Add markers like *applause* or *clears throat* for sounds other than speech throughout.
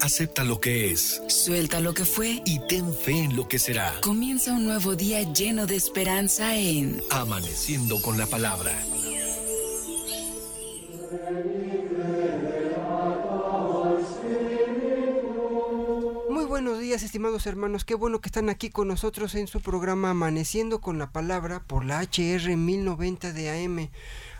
Acepta lo que es. Suelta lo que fue. Y ten fe en lo que será. Comienza un nuevo día lleno de esperanza en Amaneciendo con la palabra. Muy buenos días, estimados hermanos. Qué bueno que están aquí con nosotros en su programa Amaneciendo con la Palabra por la HR 1090 de AM.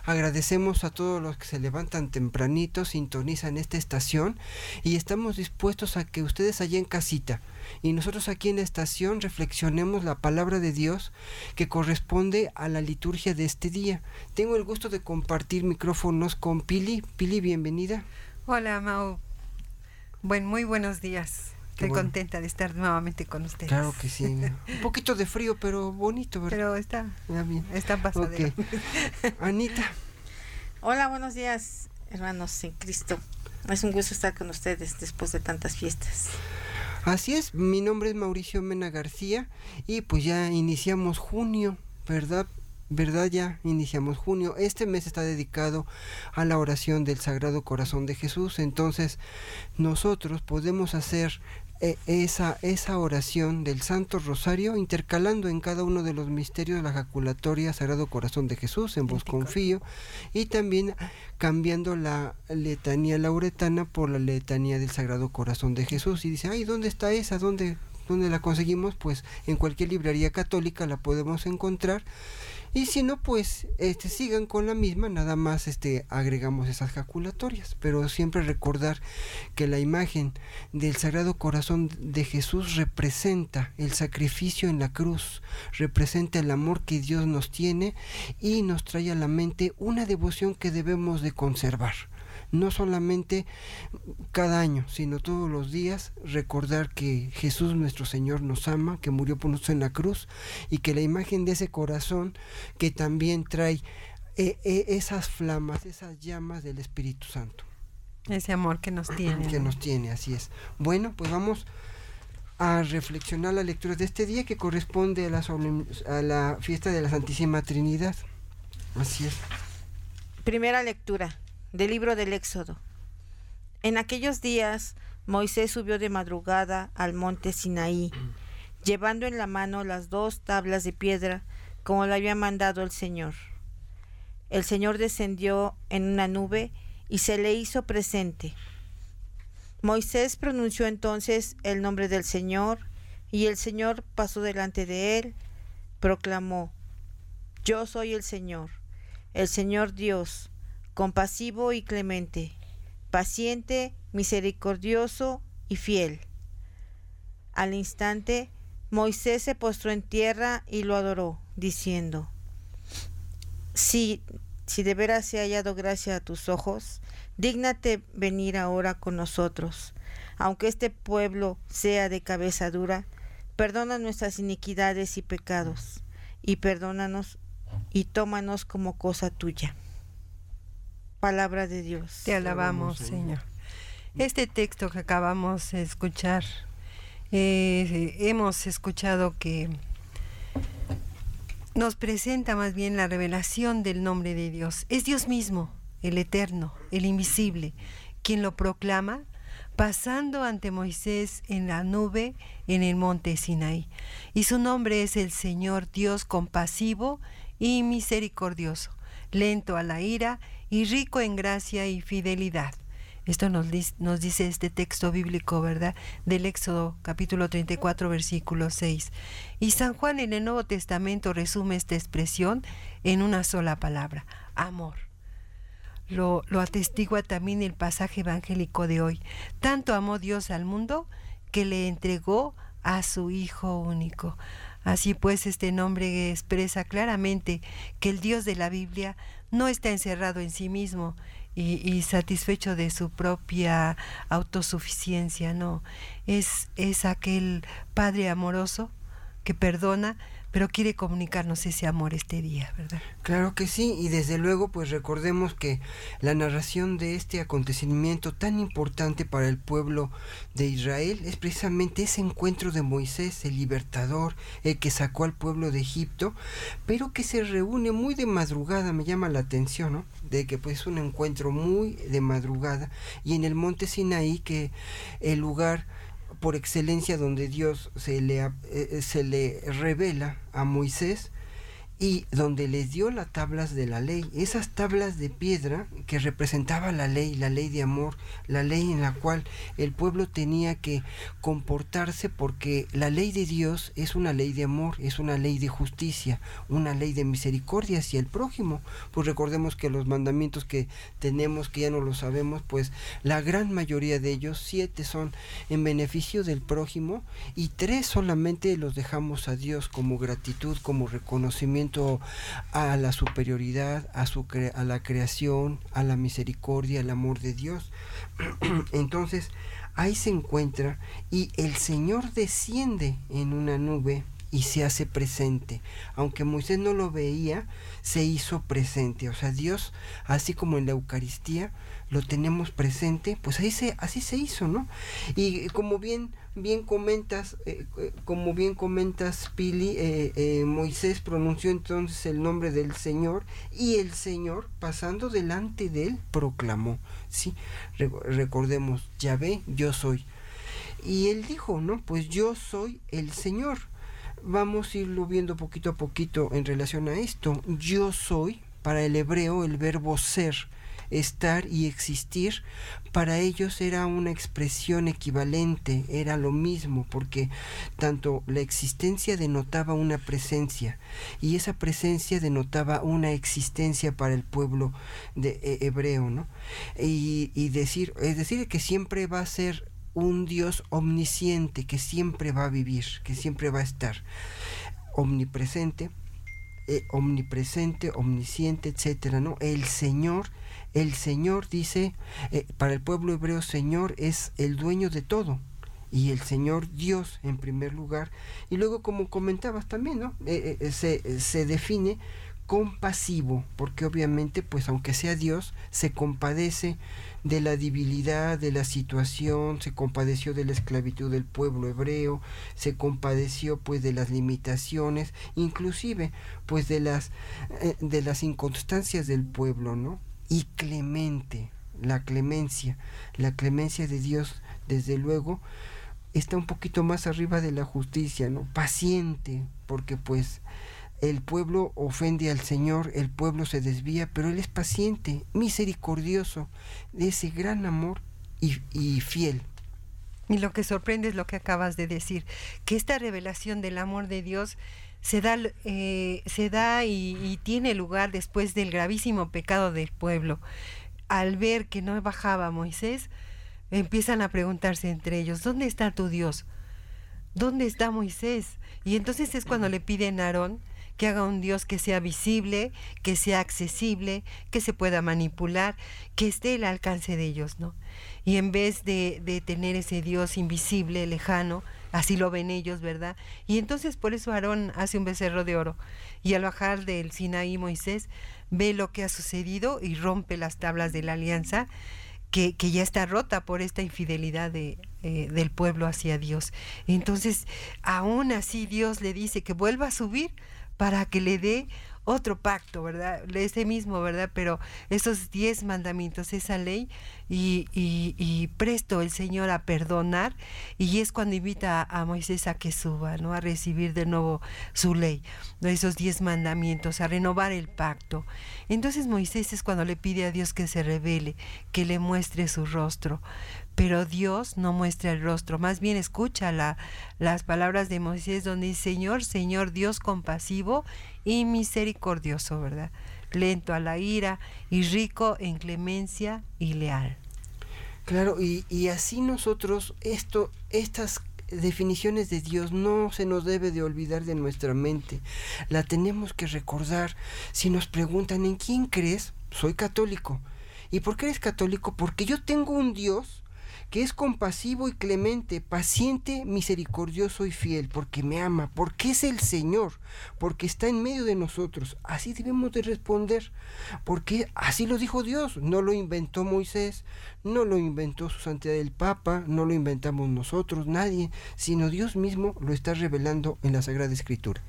Agradecemos a todos los que se levantan tempranito, sintonizan esta estación y estamos dispuestos a que ustedes allá en casita y nosotros aquí en la estación reflexionemos la palabra de Dios que corresponde a la liturgia de este día. Tengo el gusto de compartir micrófonos con Pili. Pili, bienvenida. Hola, Mau. Buen, muy buenos días. Estoy bueno. contenta de estar nuevamente con ustedes. Claro que sí. *laughs* Un poquito de frío, pero bonito, ¿verdad? Pero está, Ya bien. está pasadera. Ok. *laughs* Anita, Hola, buenos días, hermanos en Cristo. Es un gusto estar con ustedes después de tantas fiestas. así es. Mi nombre es Mauricio Mena García y pues ya iniciamos junio, ¿verdad? ¿Verdad? Ya iniciamos junio. Este mes está dedicado a la oración del Sagrado Corazón de Jesús. Entonces, nosotros podemos hacer esa, esa oración del Santo Rosario intercalando en cada uno de los misterios la jaculatoria Sagrado Corazón de Jesús, en vos confío, y también cambiando la letanía lauretana por la letanía del Sagrado Corazón de Jesús. Y dice, ay, ¿dónde está esa? ¿Dónde, dónde la conseguimos? Pues en cualquier librería católica la podemos encontrar. Y si no, pues este, sigan con la misma, nada más este, agregamos esas jaculatorias. Pero siempre recordar que la imagen del Sagrado Corazón de Jesús representa el sacrificio en la cruz, representa el amor que Dios nos tiene y nos trae a la mente una devoción que debemos de conservar no solamente cada año, sino todos los días, recordar que Jesús nuestro Señor nos ama, que murió por nosotros en la cruz y que la imagen de ese corazón que también trae eh, eh, esas flamas, esas llamas del Espíritu Santo Ese amor que nos tiene. que nos tiene, así es. Bueno, pues vamos a reflexionar la lectura de este día que corresponde a la, a la fiesta de la Santísima Trinidad. Así es. Primera lectura del libro del Éxodo. En aquellos días Moisés subió de madrugada al monte Sinaí, llevando en la mano las dos tablas de piedra como le había mandado el Señor. El Señor descendió en una nube y se le hizo presente. Moisés pronunció entonces el nombre del Señor y el Señor pasó delante de él, proclamó, Yo soy el Señor, el Señor Dios, compasivo y clemente, paciente, misericordioso y fiel. Al instante, Moisés se postró en tierra y lo adoró, diciendo, Si, si de veras ha hallado gracia a tus ojos, dígnate venir ahora con nosotros. Aunque este pueblo sea de cabeza dura, perdona nuestras iniquidades y pecados, y perdónanos y tómanos como cosa tuya. Palabra de Dios. Te alabamos, Señor. Señor. Este texto que acabamos de escuchar, eh, hemos escuchado que nos presenta más bien la revelación del nombre de Dios. Es Dios mismo, el eterno, el invisible, quien lo proclama pasando ante Moisés en la nube en el monte Sinaí. Y su nombre es el Señor Dios compasivo y misericordioso, lento a la ira y rico en gracia y fidelidad. Esto nos, dice este texto bíblico, ¿verdad? Del Éxodo capítulo 34, versículo 6. Y San Juan en el Nuevo Testamento resume esta expresión en una sola palabra, amor. Lo, lo atestigua también el pasaje evangélico de hoy. Tanto amó Dios al mundo que le entregó a su Hijo único. Así pues, este nombre expresa claramente que el Dios de la Biblia no está encerrado en sí mismo y, satisfecho de su propia autosuficiencia, no. Es, es aquel Padre amoroso que perdona, pero quiere comunicarnos ese amor este día, ¿verdad? Claro que sí, y desde luego pues recordemos que la narración de este acontecimiento tan importante para el pueblo de Israel es precisamente ese encuentro de Moisés, el libertador, el que sacó al pueblo de Egipto, pero que se reúne muy de madrugada, me llama la atención, ¿no? De que pues es un encuentro muy de madrugada y en el monte Sinaí que el lugar por excelencia donde Dios se le, eh, eh, se le revela a Moisés y donde les dio las tablas de la ley, esas tablas de piedra que representaba la ley, la ley de amor, la ley en la cual el pueblo tenía que comportarse porque la ley de Dios es una ley de amor, es una ley de justicia, una ley de misericordia hacia el prójimo. Pues recordemos que los mandamientos que tenemos, que ya no lo sabemos, pues la gran mayoría de ellos, siete son en beneficio del prójimo y tres solamente los dejamos a Dios como gratitud, como reconocimiento a la superioridad, a, su a la creación, a la misericordia, al amor de Dios. *clears throat* Entonces, ahí se encuentra y el Señor desciende en una nube y se hace presente. Aunque Moisés no lo veía, se hizo presente. O sea, Dios, así como en la Eucaristía, lo tenemos presente, pues ahí se, así se hizo, ¿no? Y como bien, bien comentas, eh, eh, como bien comentas, Pili, eh, Moisés pronunció entonces el nombre del Señor y el Señor, pasando delante de él, proclamó, ¿sí? recordemos, Yahvé, yo soy. Y él dijo, ¿no? Pues yo soy el Señor. Vamos a irlo viendo poquito a poquito en relación a esto. Yo soy, para el hebreo, el verbo ser estar y existir, para ellos era una expresión equivalente, era lo mismo, porque tanto la existencia denotaba una presencia y esa presencia denotaba una existencia para el pueblo de, e, hebreo, ¿no? Y, y decir, es decir, que siempre va a ser un Dios omnisciente, que siempre va a vivir, que siempre va a estar omnipresente, eh, omnipresente, omnisciente, etcétera, ¿no? El Señor el Señor dice, eh, para el pueblo hebreo, Señor es el dueño de todo. Y el Señor Dios en primer lugar. Y luego, como comentabas también, ¿no? Eh, eh, se, se define compasivo, porque obviamente, pues aunque sea Dios, se compadece de la debilidad de la situación, se compadeció de la esclavitud del pueblo hebreo, se compadeció pues de las limitaciones, inclusive pues de las de las inconstancias del pueblo, ¿no? Y clemente, la clemencia, la clemencia de Dios, desde luego, está un poquito más arriba de la justicia, ¿no? Paciente, porque pues el pueblo ofende al Señor, el pueblo se desvía, pero Él es paciente, misericordioso, de ese gran amor y, y fiel. Y lo que sorprende es lo que acabas de decir, que esta revelación del amor de Dios se da, eh, se da y, tiene lugar después del gravísimo pecado del pueblo. Al ver que no bajaba Moisés, empiezan a preguntarse entre ellos, ¿dónde está tu Dios? ¿Dónde está Moisés? Y entonces es cuando le piden a Aarón que haga un Dios que sea visible, que sea accesible, que se pueda manipular, que esté al alcance de ellos, ¿no? Y en vez de, de tener ese Dios invisible, lejano, Así lo ven ellos, ¿verdad? Y entonces por eso Aarón hace un becerro de oro. Y al bajar del Sinaí Moisés ve lo que ha sucedido y rompe las tablas de la alianza que, que ya está rota por esta infidelidad de, eh, del pueblo hacia Dios. Entonces, aún así Dios le dice que vuelva a subir para que le dé otro pacto, ¿verdad? Ese mismo, ¿verdad? Pero esos diez mandamientos, esa ley, y, y, presto el Señor a perdonar, y es cuando invita a, Moisés a que suba, ¿no? A recibir de nuevo su ley, esos diez mandamientos, a renovar el pacto. Entonces Moisés es cuando le pide a Dios que se revele, que le muestre su rostro pero Dios no muestra el rostro, más bien escucha la, las palabras de Moisés donde dice, Señor, Señor Dios compasivo y misericordioso, ¿verdad? Lento a la ira y rico en clemencia y leal. Claro, y, y así nosotros, esto, estas definiciones de Dios no se nos debe de olvidar de nuestra mente. La tenemos que recordar. Si nos preguntan, ¿en quién crees? Soy católico. ¿Y por qué eres católico? Porque yo tengo un Dios que es compasivo y clemente, paciente, misericordioso y fiel, porque me ama, porque es el Señor, porque está en medio de nosotros. Así debemos de responder, porque así lo dijo Dios, no lo inventó Moisés, no lo inventó su santidad el Papa, no lo inventamos nosotros, nadie, sino Dios mismo lo está revelando en la Sagrada Escritura.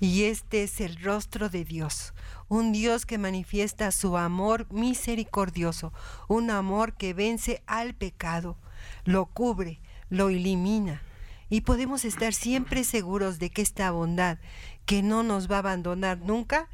Y este es el rostro de Dios, un Dios que manifiesta su amor misericordioso, un amor que vence al pecado, lo cubre, lo elimina. Y podemos estar siempre seguros de que esta bondad, que no nos va a abandonar nunca,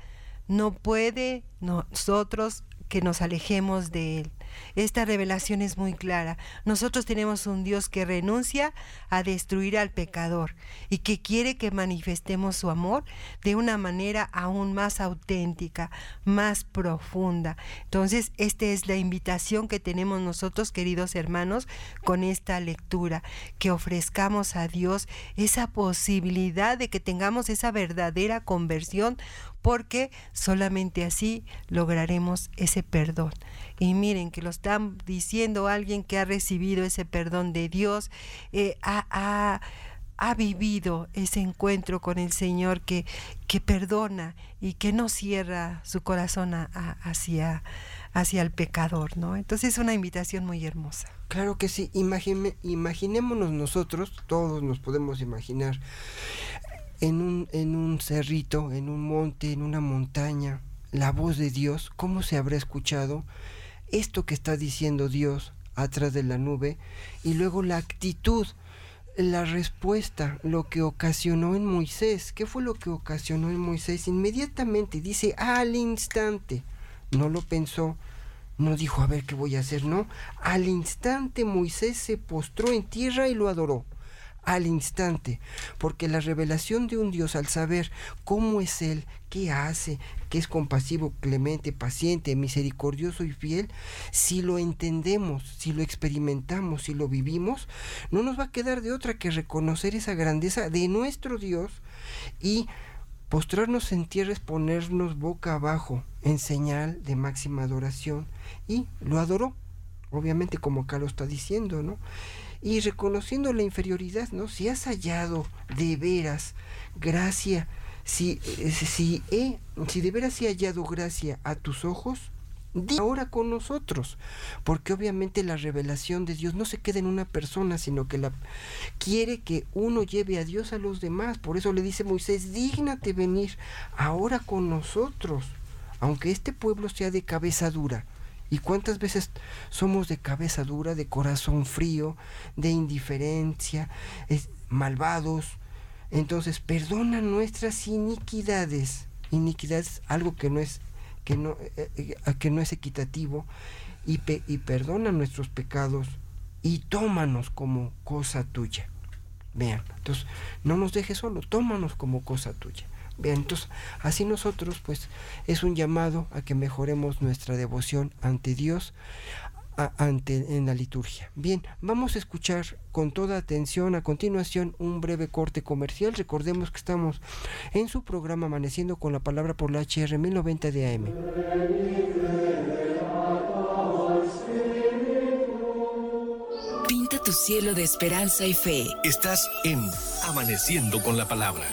no puede nosotros que nos alejemos de Él. Esta revelación es muy clara. Nosotros tenemos un Dios que renuncia a destruir al pecador y que quiere que manifestemos su amor de una manera aún más auténtica, más profunda. Entonces, esta es la invitación que tenemos nosotros, queridos hermanos, con esta lectura, que ofrezcamos a Dios esa posibilidad de que tengamos esa verdadera conversión, porque solamente así lograremos ese perdón. Y miren que lo están diciendo alguien que ha recibido ese perdón de Dios, eh, ha, vivido ese encuentro con el Señor que, que perdona y que no cierra su corazón hacia, hacia el pecador, ¿no? Entonces es una invitación muy hermosa. Claro que sí, imaginémonos nosotros, todos nos podemos imaginar, en un, en un cerrito, en un monte, en una montaña, la voz de Dios, ¿cómo se habrá escuchado? Esto que está diciendo Dios atrás de la nube y luego la actitud, la respuesta, lo que ocasionó en Moisés. ¿Qué fue lo que ocasionó en Moisés? Inmediatamente dice al instante, no lo pensó, no dijo a ver qué voy a hacer, no, al instante Moisés se postró en tierra y lo adoró al instante, porque la revelación de un Dios al saber cómo es Él, qué hace, que es compasivo, clemente, paciente, misericordioso y fiel, si lo entendemos, si lo experimentamos, si lo vivimos, no nos va a quedar de otra que reconocer esa grandeza de nuestro Dios y postrarnos en tierra es ponernos boca abajo en señal de máxima adoración y lo adoró, obviamente como acá lo está diciendo, ¿no? Y reconociendo la inferioridad, ¿no? Si has hallado de veras gracia, si, eh, si, he, si de veras he hallado gracia a tus ojos, di ahora con nosotros, porque obviamente la revelación de Dios no se queda en una persona, sino que la quiere que uno lleve a Dios a los demás. Por eso le dice Moisés, dígnate venir ahora con nosotros, aunque este pueblo sea de cabeza dura ¿Y cuántas veces somos de cabeza dura, de corazón frío, de indiferencia, malvados? Entonces, perdona nuestras iniquidades. Iniquidades, algo que no es, que no, eh, eh, que no es equitativo. Y, y perdona nuestros pecados y tómanos como cosa tuya. Vean, entonces, no nos dejes solo, tómanos como cosa tuya. Bien, entonces así nosotros pues es un llamado a que mejoremos nuestra devoción ante Dios ante, en la liturgia. Bien, vamos a escuchar con toda atención a continuación un breve corte comercial. Recordemos que estamos en su programa Amaneciendo con la Palabra por la HR 1090 de AM. Pinta tu cielo de esperanza y fe. Estás en Amaneciendo con la Palabra.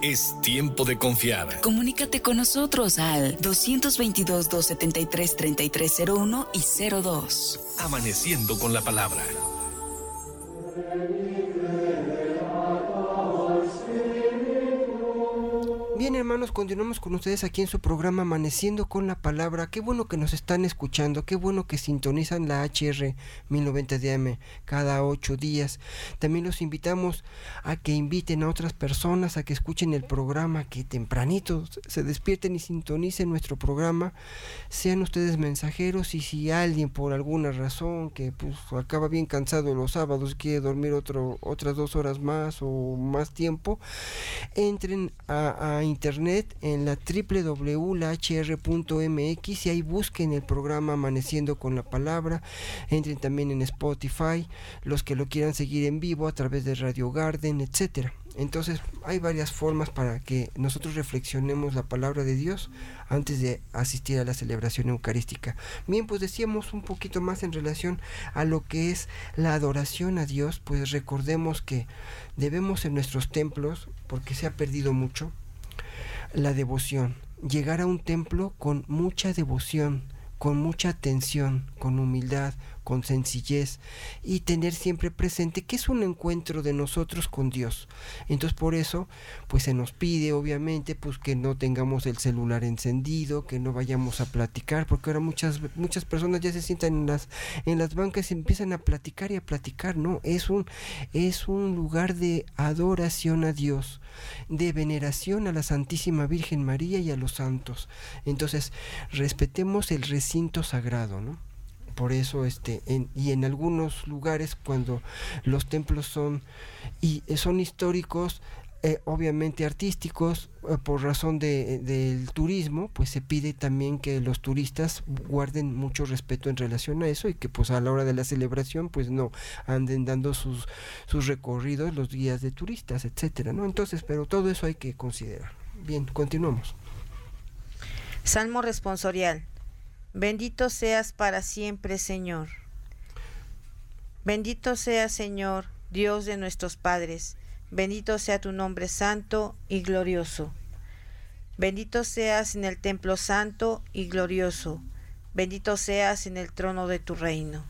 Es tiempo de confiar. Comunícate con nosotros al 222-273-3301 y 02. Amaneciendo con la palabra. Continuamos con ustedes aquí en su programa Amaneciendo con la Palabra. Qué bueno que nos están escuchando, qué bueno que sintonizan la HR 1090 DM cada ocho días. También los invitamos a que inviten a otras personas a que escuchen el programa, que tempranito se despierten y sintonicen nuestro programa. Sean ustedes mensajeros y si alguien por alguna razón que pues acaba bien cansado los sábados quiere dormir otro, otras dos horas más o más tiempo, entren a, internet en la www.hr.mx y ahí busquen el programa Amaneciendo con la Palabra. Entren también en Spotify, los que lo quieran seguir en vivo a través de Radio Garden, etcétera. Entonces hay varias formas para que nosotros reflexionemos la palabra de Dios antes de asistir a la celebración eucarística. Bien, pues decíamos un poquito más en relación a lo que es la adoración a Dios, pues recordemos que debemos en nuestros templos, porque se ha perdido mucho, la devoción. Llegar a un templo con mucha devoción, con mucha atención, con humildad, con sencillez y tener siempre presente que es un encuentro de nosotros con Dios. Entonces por eso pues se nos pide obviamente pues que no tengamos el celular encendido, que no vayamos a platicar, porque ahora muchas muchas personas ya se sientan en las en las bancas y empiezan a platicar y a platicar, no, es un es un lugar de adoración a Dios, de veneración a la Santísima Virgen María y a los santos. Entonces, respetemos el recinto sagrado, ¿no? Por eso este en, y en algunos lugares cuando los templos son y son históricos eh, obviamente artísticos eh, por razón de, del turismo pues se pide también que los turistas guarden mucho respeto en relación a eso y que pues a la hora de la celebración pues no anden dando sus sus recorridos los guías de turistas etcétera no entonces pero todo eso hay que considerar. Bien continuamos. Salmo responsorial Bendito seas para siempre, Señor. Bendito sea, Señor, Dios de nuestros padres. Bendito sea tu nombre santo y glorioso. Bendito seas en el templo santo y glorioso. Bendito seas en el trono de tu reino.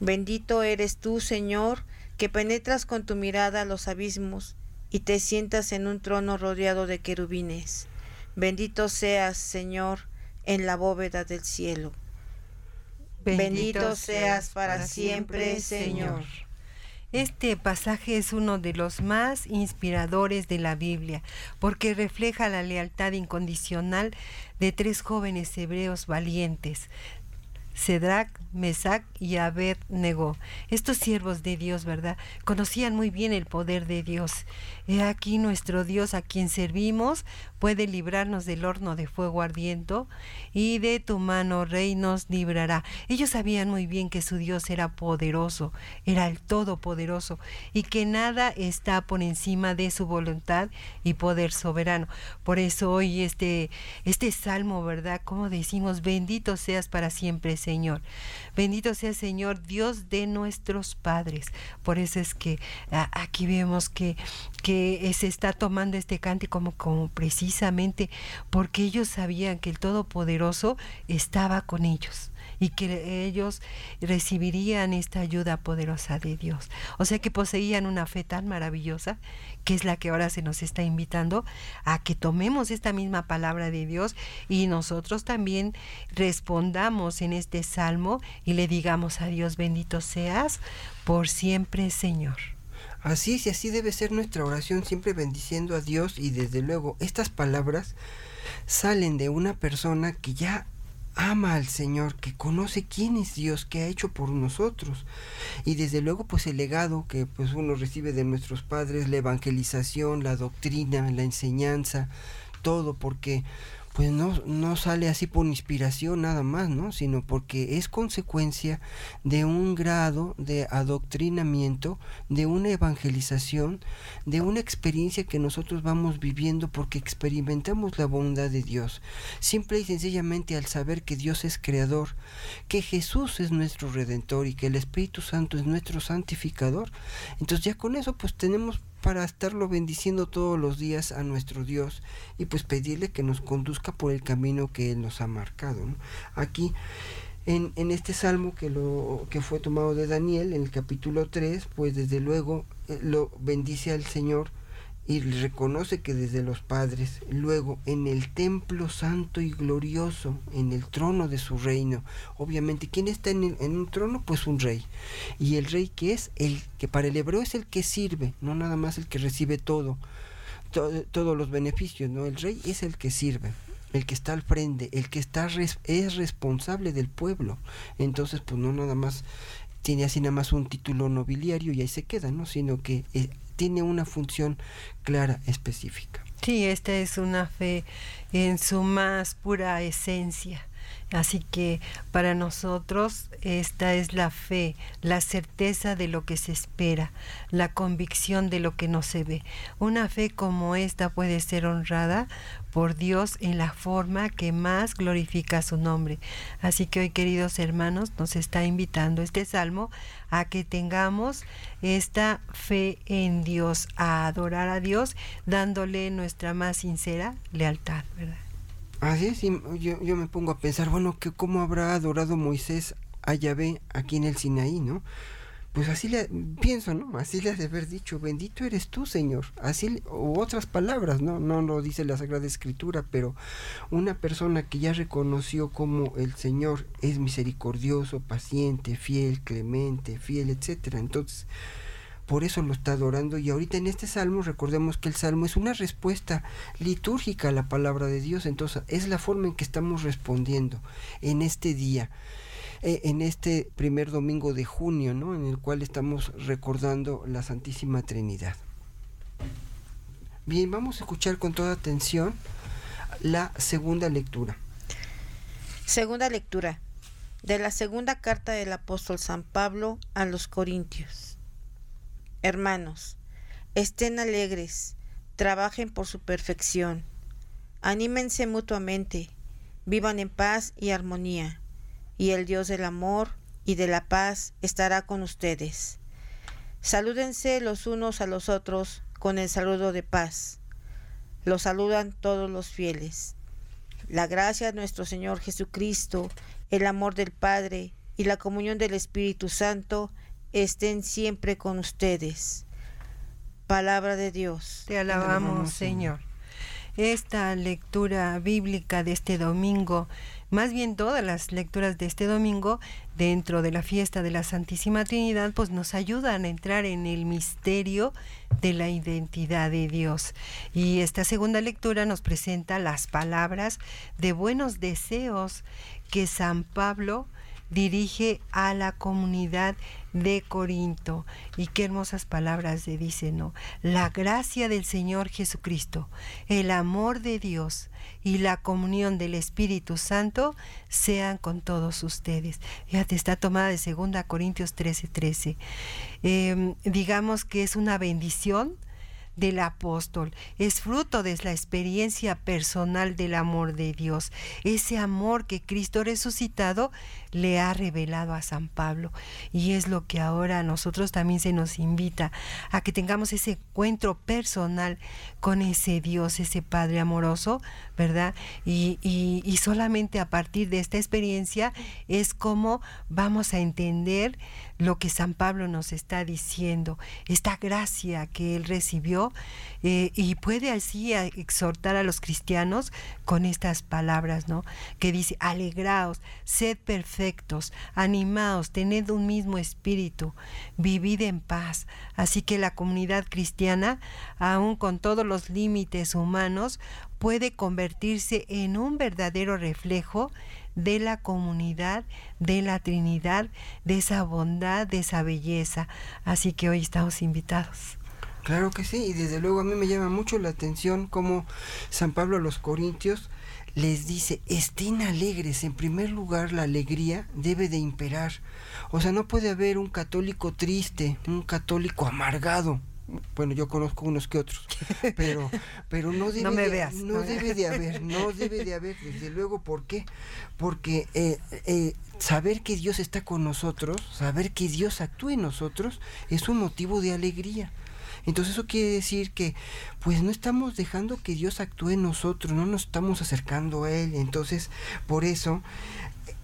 Bendito eres tú, Señor, que penetras con tu mirada los abismos y te sientas en un trono rodeado de querubines. Bendito seas, Señor, en la bóveda del cielo. Bendito, seas para siempre, Señor. Este pasaje es uno de los más inspiradores de la Biblia, porque refleja la lealtad incondicional de tres jóvenes hebreos valientes, Cedrac, Mesac y Abed-Negó. Estos siervos de Dios, ¿verdad? Conocían muy bien el poder de Dios. He aquí nuestro Dios a quien servimos puede librarnos del horno de fuego ardiendo y de tu mano, Rey, nos librará. Ellos sabían muy bien que su Dios era poderoso, era el Todopoderoso, y que nada está por encima de su voluntad y poder soberano. Por eso hoy este, este salmo, ¿verdad? Como decimos, bendito seas para siempre, Señor. Bendito sea, Señor, Dios de nuestros padres. Por eso es que aquí vemos que, que se está tomando este cante como, como precisamente porque ellos sabían que el Todopoderoso estaba con ellos y que ellos recibirían esta ayuda poderosa de Dios. O sea que poseían una fe tan maravillosa, que es la que ahora se nos está invitando a que tomemos esta misma palabra de Dios y nosotros también respondamos en este salmo y le digamos a Dios, bendito seas por siempre, Señor. Así es, y así debe ser nuestra oración, siempre bendiciendo a Dios y desde luego estas palabras salen de una persona que ya ama al Señor, que conoce quién es Dios, que ha hecho por nosotros. Y desde luego pues el legado que pues uno recibe de nuestros padres, la evangelización, la doctrina, la enseñanza, todo porque pues no, no sale así por inspiración nada más, ¿no? Sino porque es consecuencia de un grado de adoctrinamiento, de una evangelización, de una experiencia que nosotros vamos viviendo porque experimentamos la bondad de Dios. Simple y sencillamente al saber que Dios es creador, que Jesús es nuestro redentor y que el Espíritu Santo es nuestro santificador. Entonces ya con eso pues tenemos para estarlo bendiciendo todos los días a nuestro Dios y pues pedirle que nos conduzca por el camino que Él nos ha marcado. Aquí en, en, este salmo que, lo, que fue tomado de Daniel, en el capítulo 3, pues desde luego eh, lo bendice al Señor y reconoce que desde los padres, luego en el templo santo y glorioso, en el trono de su reino, obviamente, ¿quién está en, en, un trono? Pues un rey. Y el rey que es el que para el hebreo es el que sirve, no nada más el que recibe todo, to, todos los beneficios, ¿no? El rey es el que sirve el que está al frente, el que está res, es responsable del pueblo. Entonces, pues no nada más tiene así nada más un título nobiliario y ahí se queda, ¿no? Sino que eh, tiene una función clara, específica. Sí, esta es una fe en su más pura esencia. Así que para nosotros esta es la fe, la certeza de lo que se espera, la convicción de lo que no se ve. Una fe como esta puede ser honrada por Dios en la forma que más glorifica su nombre. Así que hoy, queridos hermanos, nos está invitando este salmo a que tengamos esta fe en Dios, a adorar a Dios, dándole nuestra más sincera lealtad, ¿verdad? Así es, yo, yo me pongo a pensar, bueno, que ¿cómo habrá adorado Moisés a Yahvé aquí en el Sinaí, no? Pues así le pienso, ¿no? Así le has de haber dicho, bendito eres tú, Señor. Así, o otras palabras, ¿no? No lo dice la Sagrada Escritura, pero una persona que ya reconoció como el Señor es misericordioso, paciente, fiel, clemente, fiel, etcétera. Entonces, por eso lo está adorando y ahorita en este salmo recordemos que el salmo es una respuesta litúrgica a la palabra de Dios, entonces es la forma en que estamos respondiendo en este día, eh, en este primer domingo de junio, ¿no? en el cual estamos recordando la Santísima Trinidad. Bien, vamos a escuchar con toda atención la segunda lectura. Segunda lectura de la segunda carta del apóstol San Pablo a los Corintios. Hermanos, estén alegres, trabajen por su perfección, anímense mutuamente, vivan en paz y armonía, y el Dios del amor y de la paz estará con ustedes. Salúdense los unos a los otros con el saludo de paz. Los saludan todos los fieles. La gracia de nuestro Señor Jesucristo, el amor del Padre y la comunión del Espíritu Santo estén siempre con ustedes. Palabra de Dios. Te alabamos, Señor. Esta lectura bíblica de este domingo, más bien todas las lecturas de este domingo dentro de la fiesta de la Santísima Trinidad, pues nos ayudan a entrar en el misterio de la identidad de Dios. Y esta segunda lectura nos presenta las palabras de buenos deseos que San Pablo dirige a la comunidad de Corinto. Y qué hermosas palabras le dice, ¿no? La gracia del Señor Jesucristo, el amor de Dios y la comunión del Espíritu Santo sean con todos ustedes. Fíjate, está tomada de 2 Corintios 13:13. 13. digamos que es una bendición del apóstol, es fruto de la experiencia personal del amor de Dios, ese amor que Cristo resucitado le ha revelado a San Pablo. Y es lo que ahora a nosotros también se nos invita a que tengamos ese encuentro personal con ese Dios, ese Padre amoroso, ¿verdad? Y, y solamente a partir de esta experiencia es como vamos a entender lo que San Pablo nos está diciendo, esta gracia que él recibió eh, y puede así exhortar a los cristianos con estas palabras, ¿no? Que dice, alegraos, sed perfectos, animaos, tened un mismo espíritu, vivid en paz. Así que la comunidad cristiana, aun con todos los límites humanos, puede convertirse en un verdadero reflejo de la comunidad, de la Trinidad, de esa bondad, de esa belleza. Así que hoy estamos invitados. Claro que sí, y desde luego a mí me llama mucho la atención cómo San Pablo a los Corintios les dice, estén alegres, en primer lugar la alegría debe de imperar. O sea, no puede haber un católico triste, un católico amargado, bueno, yo conozco unos que otros, *laughs* pero, pero no debe, me de, veas, no, debe de haber, no debe de haber, desde luego, ¿por qué? Porque eh, eh, saber que Dios está con nosotros, saber que Dios actúa en nosotros, es un motivo de alegría. Entonces eso quiere decir que pues no estamos dejando que Dios actúe en nosotros, no nos estamos acercando a Él. Entonces, por eso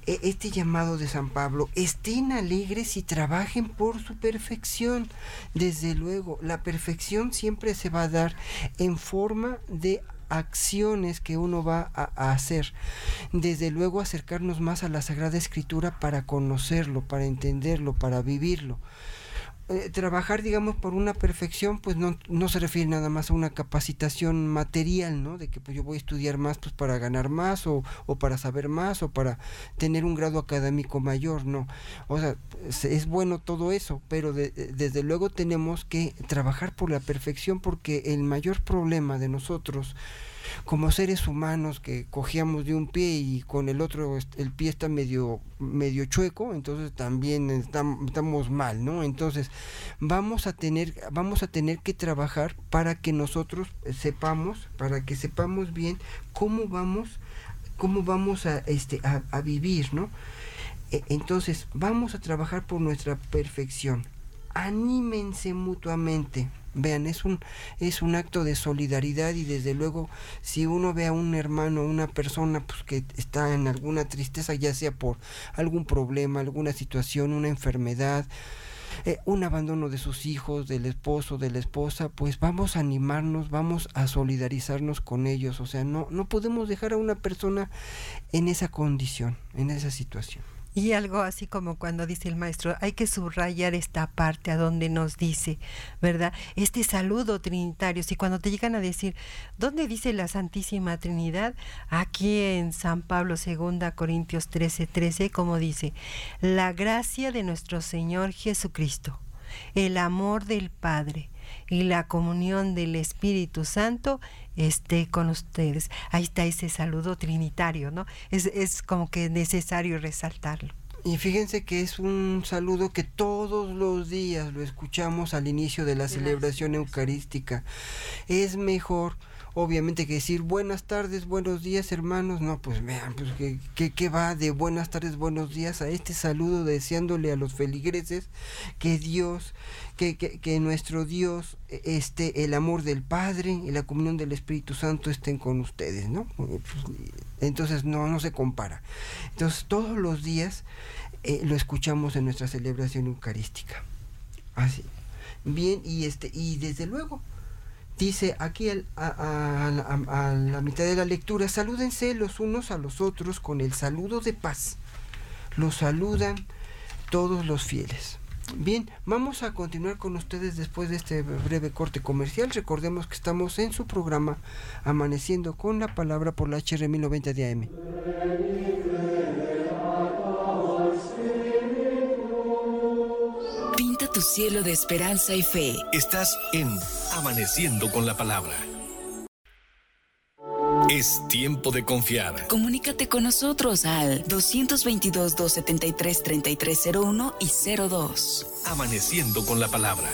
este llamado de San Pablo, estén alegres y trabajen por su perfección. Desde luego, la perfección siempre se va a dar en forma de acciones que uno va a, hacer. Desde luego acercarnos más a la Sagrada Escritura para conocerlo, para entenderlo, para vivirlo. Eh, trabajar, digamos, por una perfección, pues no, no se refiere nada más a una capacitación material, ¿no? De que pues yo voy a estudiar más pues para ganar más o, o para saber más o para tener un grado académico mayor, no. O sea, es, bueno todo eso, pero desde luego tenemos que trabajar por la perfección porque el mayor problema de nosotros como seres humanos que cogíamos de un pie y con el otro el pie está medio medio chueco, entonces también estamos mal, ¿no? Entonces, vamos a tener vamos a tener que trabajar para que nosotros sepamos, para que sepamos bien cómo vamos cómo vamos a este a, vivir, ¿no? E, entonces, vamos a trabajar por nuestra perfección. Anímense mutuamente Vean, es un, es un acto de solidaridad y desde luego si uno ve a un hermano, una persona pues, que está en alguna tristeza, ya sea por algún problema, alguna situación, una enfermedad, eh, un abandono de sus hijos, del esposo, de la esposa, pues vamos a animarnos, vamos a solidarizarnos con ellos. O sea, no, no podemos dejar a una persona en esa condición, en esa situación. Y algo así como cuando dice el maestro, hay que subrayar esta parte a donde nos dice, ¿verdad? Este saludo trinitario. Si cuando te llegan a decir, ¿dónde dice la Santísima Trinidad? Aquí en San Pablo II, Corintios 13, 13, como dice, la gracia de nuestro Señor Jesucristo, el amor del Padre y la comunión del Espíritu Santo esté con ustedes. Ahí está ese saludo trinitario, ¿no? Es, es como que necesario resaltarlo. Y fíjense que es un saludo que todos los días lo escuchamos al inicio de la celebración eucarística. Es mejor obviamente que decir buenas tardes, buenos días hermanos, no, pues vean, pues que, que, va de buenas tardes, buenos días a este saludo deseándole a los feligreses que Dios, que, que, que nuestro Dios, este, el amor del Padre y la comunión del Espíritu Santo estén con ustedes, ¿no? Pues, entonces no, no se compara. Entonces todos los días eh, lo escuchamos en nuestra celebración eucarística. Así. Bien, y este, y desde luego, dice aquí a, la mitad de la lectura, salúdense los unos a los otros con el saludo de paz. Los saludan todos los fieles. Bien, vamos a continuar con ustedes después de este breve corte comercial. Recordemos que estamos en su programa Amaneciendo con la Palabra por la HR 1090 de AM. tu cielo de esperanza y fe. Estás en Amaneciendo con la Palabra. Es tiempo de confiar. Comunícate con nosotros al 222-273-3301 y 02. Amaneciendo con la Palabra.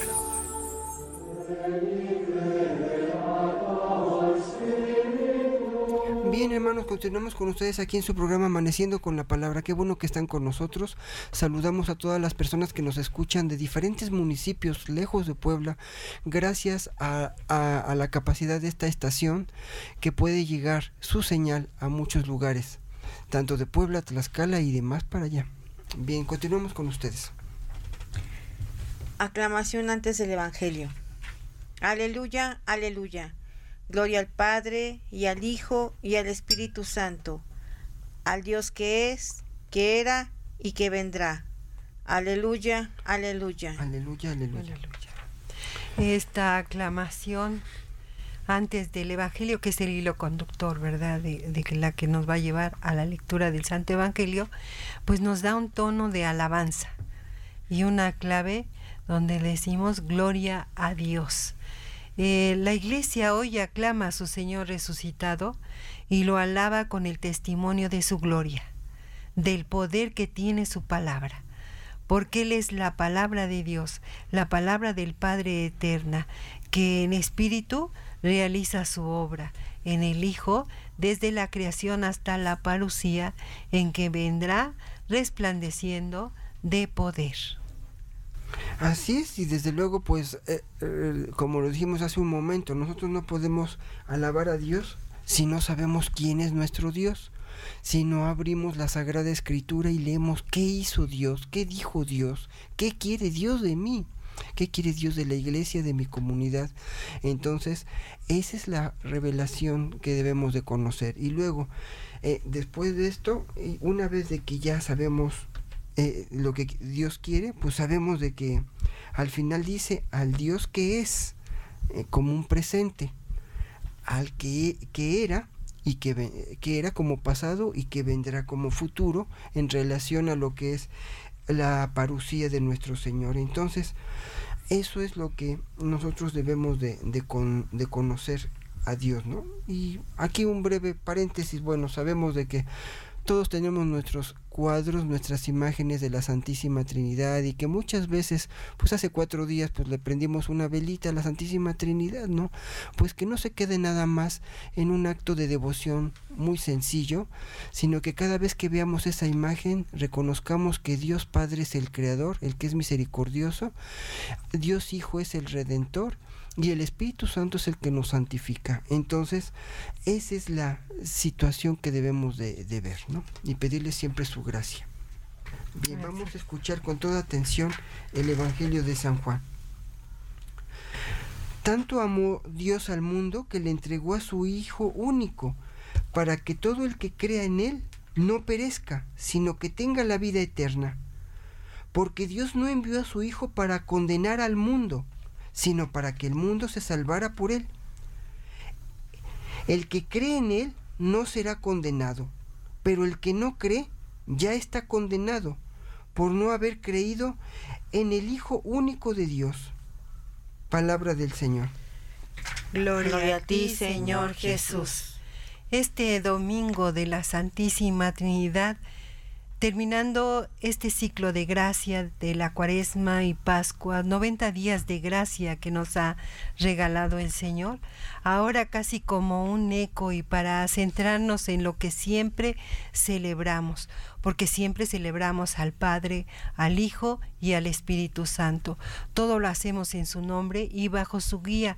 Continuamos con ustedes aquí en su programa Amaneciendo con la Palabra. Qué bueno que están con nosotros. Saludamos a todas las personas que nos escuchan de diferentes municipios lejos de Puebla, gracias a, la capacidad de esta estación que puede llegar su señal a muchos lugares, tanto de Puebla, Tlaxcala y demás para allá. Bien, continuamos con ustedes. Aclamación antes del Evangelio. Aleluya, aleluya. Gloria al Padre y al Hijo y al Espíritu Santo, al Dios que es, que era y que vendrá. Aleluya, aleluya. Aleluya, aleluya. Esta aclamación antes del Evangelio, que es el hilo conductor, ¿verdad? De, de, la que nos va a llevar a la lectura del Santo Evangelio, pues nos da un tono de alabanza y una clave donde decimos gloria a Dios. Eh, la iglesia hoy aclama a su Señor resucitado y lo alaba con el testimonio de su gloria, del poder que tiene su palabra, porque Él es la palabra de Dios, la palabra del Padre eterna, que en espíritu realiza su obra, en el Hijo, desde la creación hasta la parucía, en que vendrá resplandeciendo de poder. Así es, y desde luego, pues, eh, eh, como lo dijimos hace un momento, nosotros no podemos alabar a Dios si no sabemos quién es nuestro Dios, si no abrimos la Sagrada Escritura y leemos qué hizo Dios, qué dijo Dios, qué quiere Dios de mí. ¿Qué quiere Dios de la iglesia, de mi comunidad? Entonces, esa es la revelación que debemos de conocer. Y luego, eh, después de esto, una vez de que ya sabemos eh, lo que Dios quiere, pues sabemos de que al final dice al Dios que es, eh, como un presente, al que, que era y que, que era como pasado y que vendrá como futuro en relación a lo que es la parucía de nuestro Señor. Entonces, eso es lo que nosotros debemos de, de, de conocer a Dios, ¿no? Y aquí un breve paréntesis, bueno, sabemos de que todos tenemos nuestros cuadros, nuestras imágenes de la Santísima Trinidad y que muchas veces, pues hace cuatro días, pues le prendimos una velita a la Santísima Trinidad, ¿no? Pues que no se quede nada más en un acto de devoción muy sencillo, sino que cada vez que veamos esa imagen reconozcamos que Dios Padre es el Creador, el que es misericordioso, Dios Hijo es el Redentor, y el Espíritu Santo es el que nos santifica. Entonces, esa es la situación que debemos de, ver, ¿no? Y pedirle siempre su gracia. Bien, vamos a escuchar con toda atención el Evangelio de San Juan. Tanto amó Dios al mundo que le entregó a su Hijo único, para que todo el que crea en Él no perezca, sino que tenga la vida eterna. Porque Dios no envió a su Hijo para condenar al mundo, sino para que el mundo se salvara por él. El que cree en él no será condenado, pero el que no cree ya está condenado por no haber creído en el Hijo único de Dios. Palabra del Señor. Gloria, a ti, Señor Jesús. Este domingo de la Santísima Trinidad, terminando este ciclo de gracia de la cuaresma y Pascua, 90 días de gracia que nos ha regalado el Señor, ahora casi como un eco y para centrarnos en lo que siempre celebramos, porque siempre celebramos al Padre, al Hijo y al Espíritu Santo. Todo lo hacemos en su nombre y bajo su guía,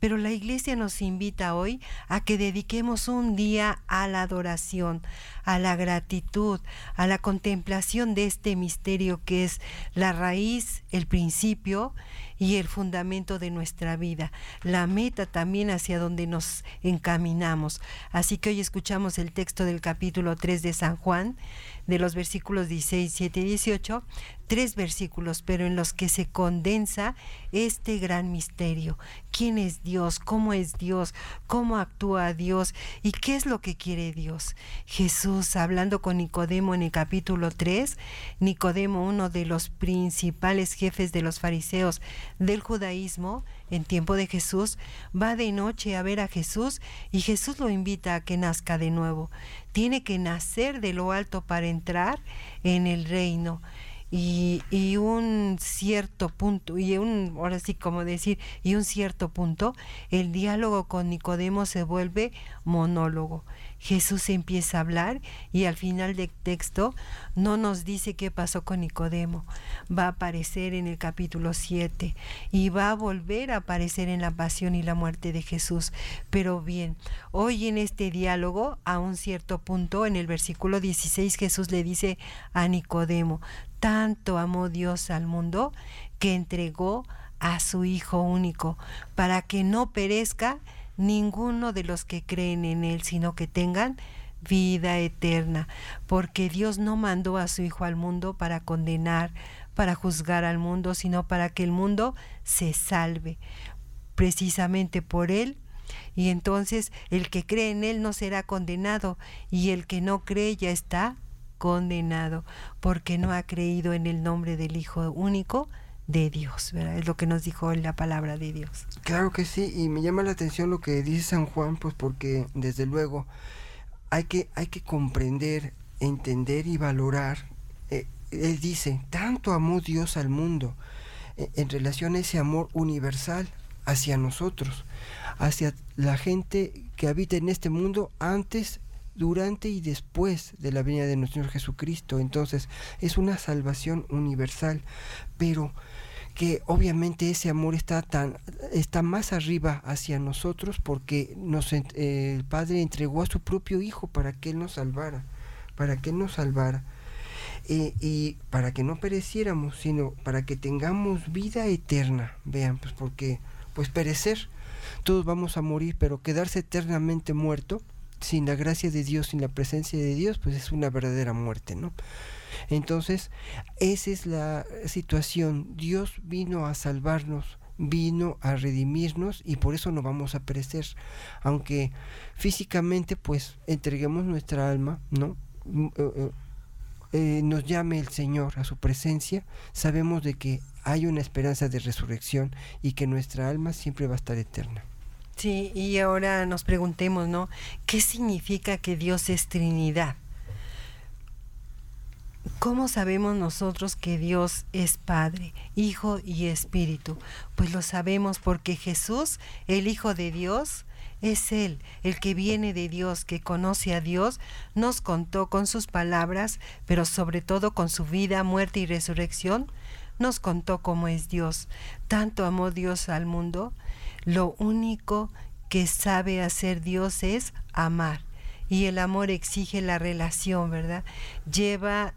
pero la iglesia nos invita hoy a que dediquemos un día a la adoración, a la gratitud, a la contemplación de este misterio que es la raíz, el principio y el fundamento de nuestra vida, la meta también hacia donde nos encaminamos. Así que hoy escuchamos el texto del capítulo 3 de San Juan, de los versículos 16, 7 y 18, tres versículos, pero en los que se condensa este gran misterio. ¿Quién es Dios? ¿Cómo es Dios? ¿Cómo actúa Dios? ¿Y qué es lo que quiere Dios? Jesús, hablando con Nicodemo en el capítulo 3, Nicodemo, uno de los principales jefes de los fariseos del judaísmo, en tiempo de Jesús, va de noche a ver a Jesús y Jesús lo invita a que nazca de nuevo. Tiene que nacer de lo alto para entrar en el reino y, un cierto punto, y un, ahora sí como decir, y un cierto punto, el diálogo con Nicodemo se vuelve monólogo. Jesús empieza a hablar y al final del texto no nos dice qué pasó con Nicodemo. Va a aparecer en el capítulo 7 y va a volver a aparecer en la pasión y la muerte de Jesús. Pero bien, hoy en este diálogo, a un cierto punto, en el versículo 16, Jesús le dice a Nicodemo, tanto amó Dios al mundo que entregó a su Hijo único, para que no perezca ninguno de los que creen en Él, sino que tengan vida eterna, porque Dios no mandó a su Hijo al mundo para condenar, para juzgar al mundo, sino para que el mundo se salve. Precisamente por Él y entonces el que cree en Él no será condenado y el que no cree ya está condenado porque no ha creído en el nombre del Hijo único de Dios, ¿verdad? Es lo que nos dijo la palabra de Dios. Claro que sí, y me llama la atención lo que dice San Juan, pues porque desde luego hay que, hay que comprender, entender y valorar. Eh, él dice, tanto amó Dios al mundo eh, en relación a ese amor universal hacia nosotros, hacia la gente que habita en este mundo antes durante y después de la venida de nuestro Señor Jesucristo. Entonces es una salvación universal, pero que obviamente ese amor está tan está más arriba hacia nosotros porque nos eh, el Padre entregó a su propio Hijo para que él nos salvara, para que él nos salvara. Y para que no pereciéramos, sino para que tengamos vida eterna. Vean, pues porque pues perecer, todos vamos a morir, pero quedarse eternamente muerto sin la gracia de Dios, sin la presencia de Dios, pues es una verdadera muerte, ¿no? Entonces, esa es la situación. Dios vino a salvarnos, vino a redimirnos y por eso no vamos a perecer. Aunque físicamente, pues, entreguemos nuestra alma, ¿no? Mm, eh, eh, eh, nos llame el Señor a su presencia, sabemos de que hay una esperanza de resurrección y que nuestra alma siempre va a estar eterna. Sí, y ahora nos preguntemos, ¿no? ¿Qué significa que Dios es Trinidad? ¿Cómo sabemos nosotros que Dios es Padre, Hijo y Espíritu? Pues lo sabemos porque Jesús, el Hijo de Dios, es Él, el que viene de Dios, que conoce a Dios, nos contó con sus palabras, pero sobre todo con su vida, muerte y resurrección, nos contó cómo es Dios. Tanto amó Dios al mundo, lo único que sabe hacer Dios es amar. Y el amor exige la relación, ¿verdad? Lleva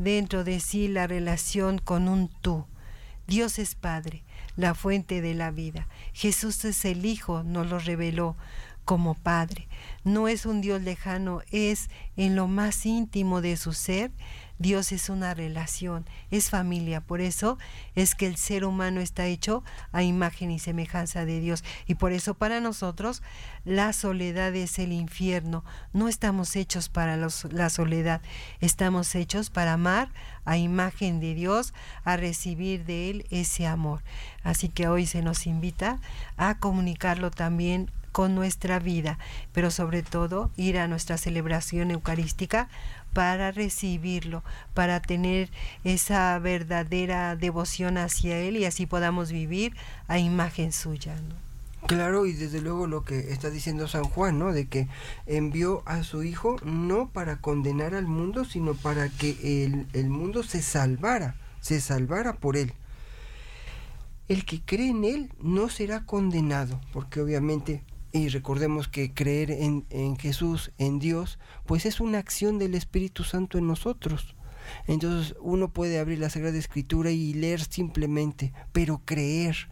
dentro de sí la relación con un tú. Dios es Padre, la fuente de la vida. Jesús es el Hijo, nos lo reveló como Padre. No es un Dios lejano, es en lo más íntimo de su ser Dios es una relación, es familia. Por eso es que el ser humano está hecho a imagen y semejanza de Dios. Y por eso para nosotros la soledad es el infierno. No estamos hechos para la soledad, estamos hechos para amar a imagen de Dios, a recibir de Él ese amor. Así que hoy se nos invita a comunicarlo también con nuestra vida, pero sobre todo ir a nuestra celebración eucarística para recibirlo, para tener esa verdadera devoción hacia Él y así podamos vivir a imagen suya. Claro, y desde luego lo que está diciendo San Juan, ¿no? De que envió a su Hijo no para condenar al mundo, sino para que el, el mundo se salvara, se salvara por Él. El que cree en Él no será condenado, porque obviamente y recordemos que creer en, en, Jesús, en Dios, pues es una acción del Espíritu Santo en nosotros. Entonces uno puede abrir la Sagrada Escritura y leer simplemente, pero creer,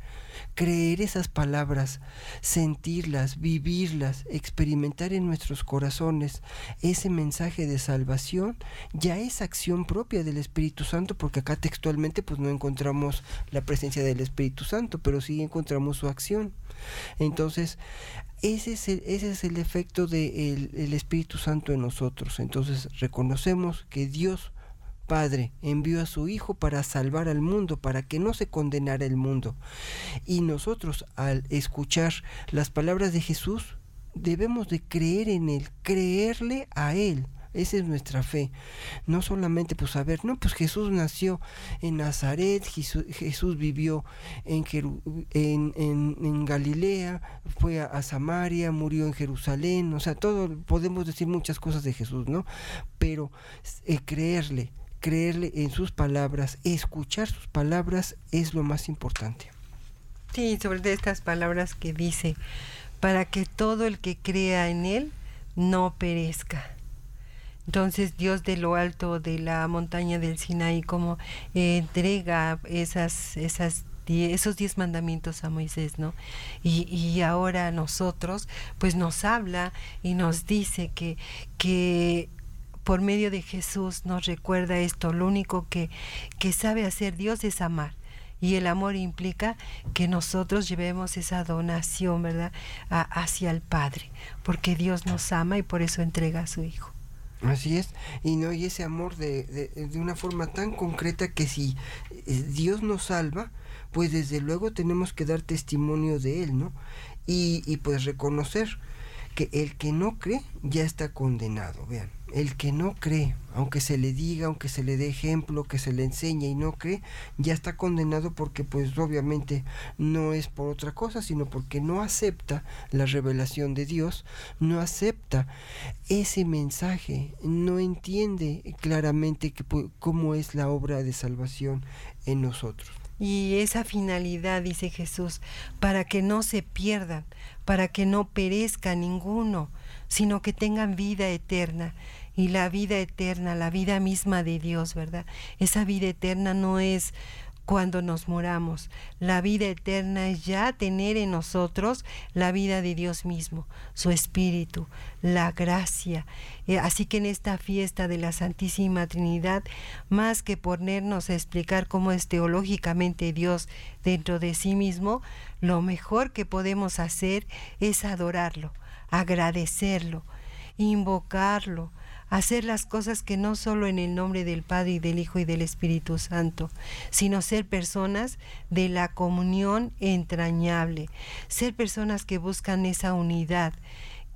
creer esas palabras, sentirlas, vivirlas, experimentar en nuestros corazones ese mensaje de salvación, ya es acción propia del Espíritu Santo, porque acá textualmente pues no encontramos la presencia del Espíritu Santo, pero sí encontramos su acción. Entonces, ese es el, ese es el efecto del el Espíritu Santo en nosotros. Entonces reconocemos que Dios Padre envió a su Hijo para salvar al mundo, para que no se condenara el mundo. Y nosotros al escuchar las palabras de Jesús, debemos de creer en Él, creerle a Él. Esa es nuestra fe. No solamente pues saber, no, pues Jesús nació en Nazaret, Jesús, vivió en, en, en, Galilea, fue a, Samaria, murió en Jerusalén, o sea, todo, podemos decir muchas cosas de Jesús, ¿no? Pero eh, creerle, creerle en sus palabras, escuchar sus palabras es lo más importante. Sí, sobre estas palabras que dice, para que todo el que crea en Él no perezca. Entonces Dios de lo alto de la montaña del Sinaí como entrega esas, esas esos diez mandamientos a Moisés, ¿no? Y, y, ahora nosotros, pues nos habla y nos dice que, que por medio de Jesús nos recuerda esto, lo único que, que sabe hacer Dios es amar. Y el amor implica que nosotros llevemos esa donación, ¿verdad?, hacia el Padre, porque Dios nos ama y por eso entrega a su Hijo. Así es, y no y ese amor de, de, de, una forma tan concreta que si eh, Dios nos salva, pues desde luego tenemos que dar testimonio de Él, ¿no? Y, y pues reconocer que el que no cree ya está condenado, vean el que no cree, aunque se le diga, aunque se le dé ejemplo, que se le enseñe y no cree, ya está condenado porque pues obviamente no es por otra cosa, sino porque no acepta la revelación de Dios, no acepta ese mensaje, no entiende claramente que, cómo es la obra de salvación en nosotros. Y esa finalidad, dice Jesús, para que no se pierdan, para que no perezca ninguno, sino que tengan vida eterna y la vida eterna, la vida misma de Dios, ¿verdad? Esa vida eterna no es cuando nos moramos. La vida eterna es ya tener en nosotros la vida de Dios mismo, su espíritu, la gracia. Eh, así que en esta fiesta de la Santísima Trinidad, más que ponernos a explicar cómo es teológicamente Dios dentro de sí mismo, lo mejor que podemos hacer es adorarlo, agradecerlo, invocarlo, hacer las cosas que no solo en el nombre del Padre y del Hijo y del Espíritu Santo, sino ser personas de la comunión entrañable, ser personas que buscan esa unidad,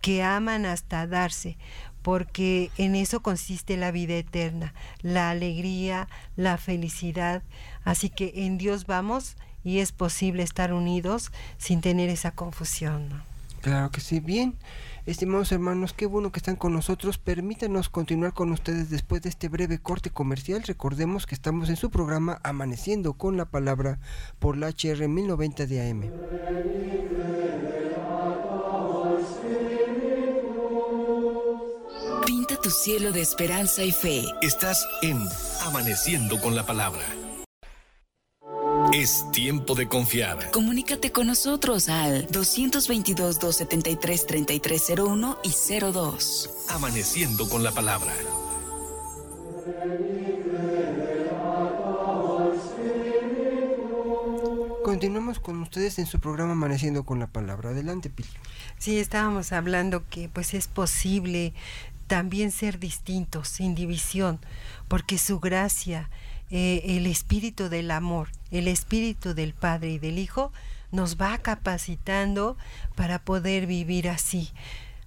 que aman hasta darse, porque en eso consiste la vida eterna, la alegría, la felicidad. Así que en Dios vamos y es posible estar unidos sin tener esa confusión. Claro que sí, bien. Estimados hermanos, qué bueno que están con nosotros. Permítanos continuar con ustedes después de este breve corte comercial. Recordemos que estamos en su programa Amaneciendo con la Palabra por la HR 1090 de AM. Pinta tu cielo de esperanza y fe. Estás en Amaneciendo con la Palabra. Es tiempo de confiar. Comunícate con nosotros al 222-273-3301 y 02. Amaneciendo con la Palabra. Continuamos con ustedes en su programa Amaneciendo con la Palabra. Adelante, Pili. Sí, estábamos hablando que pues es posible también ser distintos, sin división, porque su gracia, eh, el espíritu del amor, el espíritu del Padre y del Hijo, nos va capacitando para poder vivir así.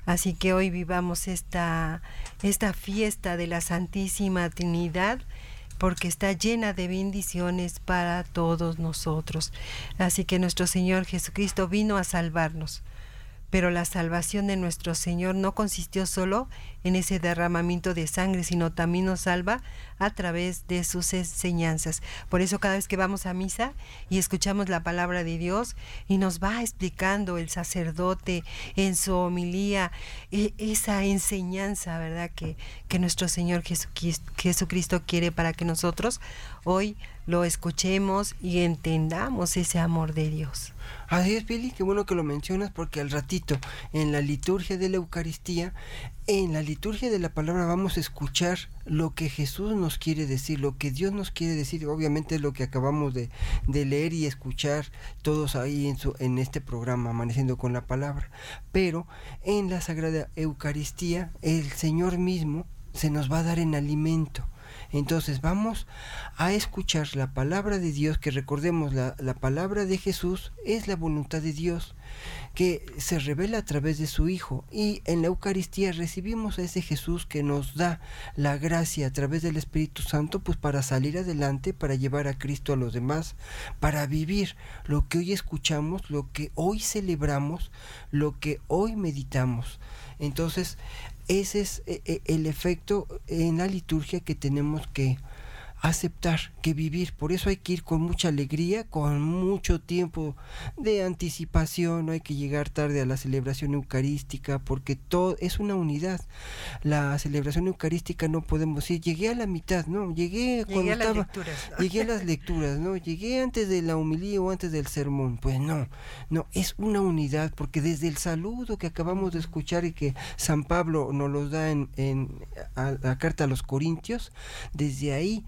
Así que hoy vivamos esta, esta fiesta de la Santísima Trinidad porque está llena de bendiciones para todos nosotros. Así que nuestro Señor Jesucristo vino a salvarnos. Pero la salvación de nuestro Señor no consistió solo en ese derramamiento de sangre, sino también nos salva a través de sus enseñanzas. Por eso cada vez que vamos a misa y escuchamos la palabra de Dios y nos va explicando el sacerdote en su homilía e, esa enseñanza, ¿verdad? Que, que nuestro Señor Jesucristo, Jesucristo quiere para que nosotros hoy lo escuchemos y entendamos ese amor de Dios. Así es, Billy, qué bueno que lo mencionas porque al ratito en la liturgia de la Eucaristía, en la liturgia de la palabra vamos a escuchar lo que Jesús nos quiere decir, lo que Dios nos quiere decir, obviamente es lo que acabamos de, de leer y escuchar todos ahí en, su, en este programa, amaneciendo con la palabra. Pero en la Sagrada Eucaristía, el Señor mismo se nos va a dar en alimento entonces vamos a escuchar la palabra de Dios, que recordemos la, la, palabra de Jesús es la voluntad de Dios, que se revela a través de su Hijo. Y en la Eucaristía recibimos a ese Jesús que nos da la gracia a través del Espíritu Santo, pues para salir adelante, para llevar a Cristo a los demás, para vivir lo que hoy escuchamos, lo que hoy celebramos, lo que hoy meditamos. Entonces, ese es eh, eh, el efecto en la liturgia que tenemos que aceptar, que vivir. Por eso hay que ir con mucha alegría, con mucho tiempo de anticipación, no hay que llegar tarde a la celebración eucarística, porque todo es una unidad. La celebración eucarística no podemos decir, llegué a la mitad, no, llegué, cuando a las estaba, lecturas. llegué a las lecturas, no, llegué antes de la humilía o antes del sermón. Pues no, no, es una unidad, porque desde el saludo que acabamos de escuchar y que San Pablo nos los da en, en a- la carta a los Corintios, desde ahí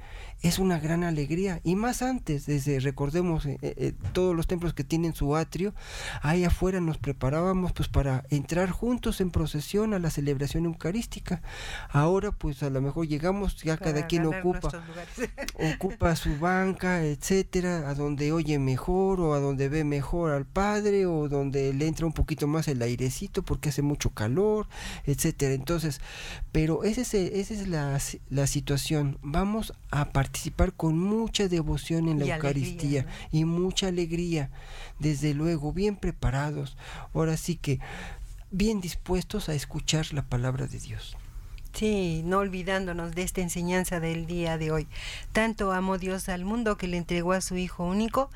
es una gran alegría. Y más antes, desde, recordemos, eh, eh, todos los templos que tienen su atrio, ahí afuera nos preparábamos pues para entrar juntos en procesión a la celebración eucarística. Ahora pues a lo mejor llegamos, ya cada quien ocupa *laughs* ocupa su banca, etcétera, a donde oye mejor o a donde ve mejor al padre o donde le entra un poquito más el airecito porque hace mucho calor, etcétera. Entonces, pero ese es, esa es la, la situación. Vamos a participar con mucha devoción en la Y alegría, Eucaristía ¿no? y mucha alegría, desde luego, bien preparados. Ahora sí que bien dispuestos a escuchar la palabra de Dios. Sí, no olvidándonos de esta enseñanza del día de hoy. Tanto amó Dios al mundo que le entregó a su Hijo único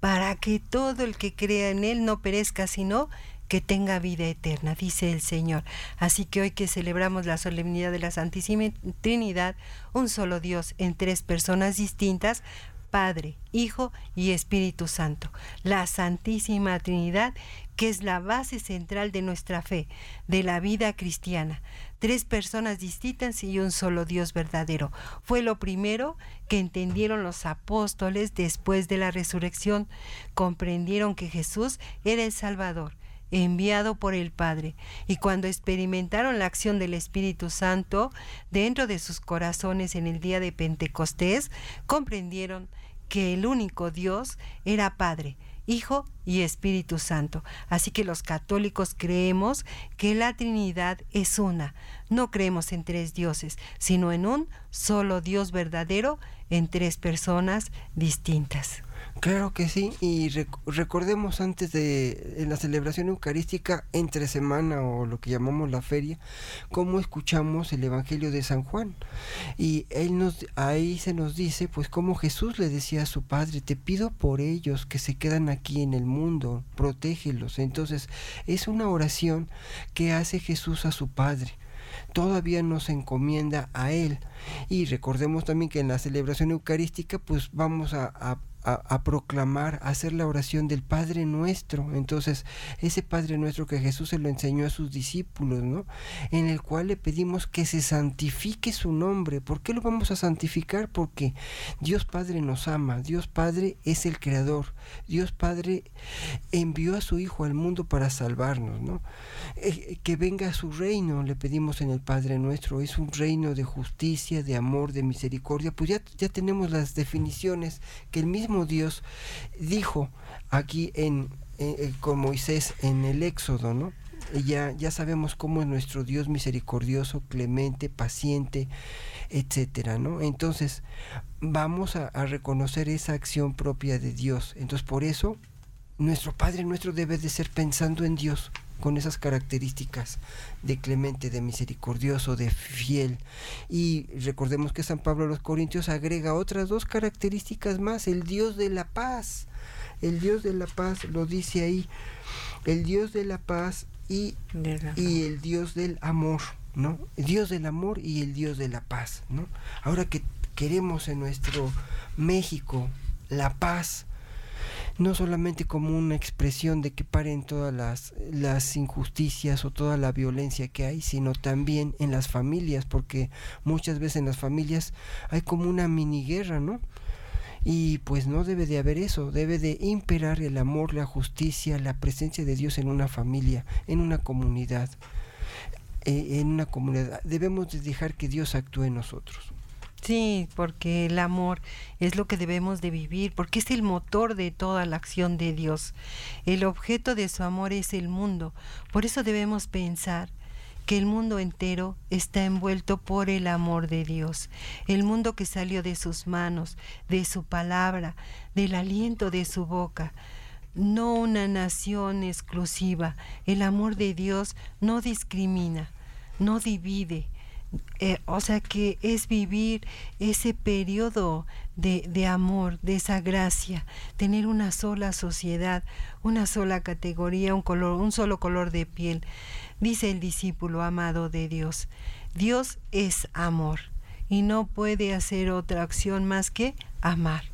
para que todo el que crea en Él no perezca, sino que tenga vida eterna, dice el Señor. Así que hoy que celebramos la solemnidad de la Santísima Trinidad, un solo Dios en tres personas distintas, Padre, Hijo y Espíritu Santo, la Santísima Trinidad, que es la base central de nuestra fe, de la vida cristiana. Tres personas distintas y un solo Dios verdadero. Fue lo primero que entendieron los apóstoles después de la resurrección. Comprendieron que Jesús era el Salvador enviado por el Padre. Y cuando experimentaron la acción del Espíritu Santo dentro de sus corazones en el día de Pentecostés, comprendieron que el único Dios era Padre, Hijo y Espíritu Santo. Así que los católicos creemos que la Trinidad es una. No creemos en tres dioses, sino en un solo Dios verdadero en tres personas distintas. Claro que sí, y recordemos antes de en la celebración eucarística entre semana o lo que llamamos la feria, cómo escuchamos el Evangelio de San Juan. Y él nos ahí se nos dice pues cómo Jesús le decía a su Padre, te pido por ellos que se quedan aquí en el mundo, protégelos. Entonces, es una oración que hace Jesús a su Padre todavía nos encomienda a Él. Y recordemos también que en la celebración eucarística pues vamos a, proclamar, a hacer la oración del Padre nuestro. Entonces, ese Padre nuestro que Jesús se lo enseñó a sus discípulos, ¿no? En el cual le pedimos que se santifique su nombre. ¿Por qué lo vamos a santificar? Porque Dios Padre nos ama, Dios Padre es el Creador, Dios Padre envió a su Hijo al mundo para salvarnos, ¿no? Eh, que venga a su reino, le pedimos en el Padre nuestro, es un reino de justicia, de amor, de misericordia. Pues ya, ya tenemos las definiciones que el mismo Dios dijo aquí en, con Moisés en el Éxodo, ¿no? Ya, ya sabemos cómo es nuestro Dios misericordioso, clemente, paciente, etcétera, ¿no? Entonces, vamos a, a reconocer esa acción propia de Dios. Entonces, por eso, nuestro Padre nuestro debe de ser pensando en Dios, con esas características de clemente, de misericordioso, de fiel. Y recordemos que San Pablo a los Corintios agrega otras dos características más, el Dios de la paz. El Dios de la paz lo dice ahí, el Dios de la paz y, y el Dios del amor, ¿no? El Dios del amor y el Dios de la paz, ¿no? Ahora que queremos en nuestro México la paz, no solamente como una expresión de que paren todas las, las injusticias o toda la violencia que hay, sino también en las familias, porque muchas veces en las familias hay como una mini guerra, ¿no? Y pues no debe de haber eso, debe de imperar el amor, la justicia, la presencia de Dios en una familia, en una comunidad. Eh, en una comunidad debemos de dejar que Dios actúe en nosotros. Sí, porque el amor es lo que debemos de vivir, porque es el motor de toda la acción de Dios. El objeto de su amor es el mundo. Por eso debemos pensar que el mundo entero está envuelto por el amor de Dios, el mundo que salió de sus manos, de su palabra, del aliento de su boca. No una nación exclusiva. El amor de Dios no discrimina, no divide, eh, o sea que es vivir ese periodo de, de, amor, de esa gracia, tener una sola sociedad, una sola categoría, un color, un solo color de piel. Dice el discípulo amado de Dios, Dios es amor y no puede hacer otra acción más que amar.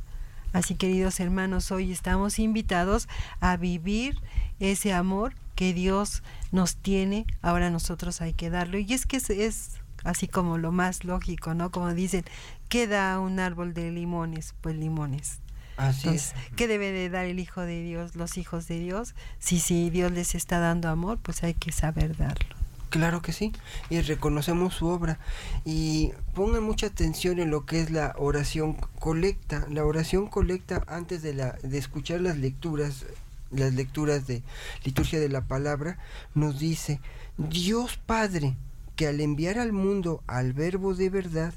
Así queridos hermanos, hoy estamos invitados a vivir ese amor que Dios nos tiene, ahora nosotros hay que darlo. Y es que es así como lo más lógico, ¿no? Como dicen, ¿qué da un árbol de limones? Pues limones. Así es. ¿qué debe de dar el Hijo de Dios, los hijos de Dios? Si, si Dios les está dando amor, pues hay que saber darlo. Claro que sí, y reconocemos su obra. Y pongan mucha atención en lo que es la oración colecta. La oración colecta antes de, la, de escuchar las lecturas, las lecturas de liturgia de la palabra, nos dice, Dios Padre, que al enviar al mundo al Verbo de verdad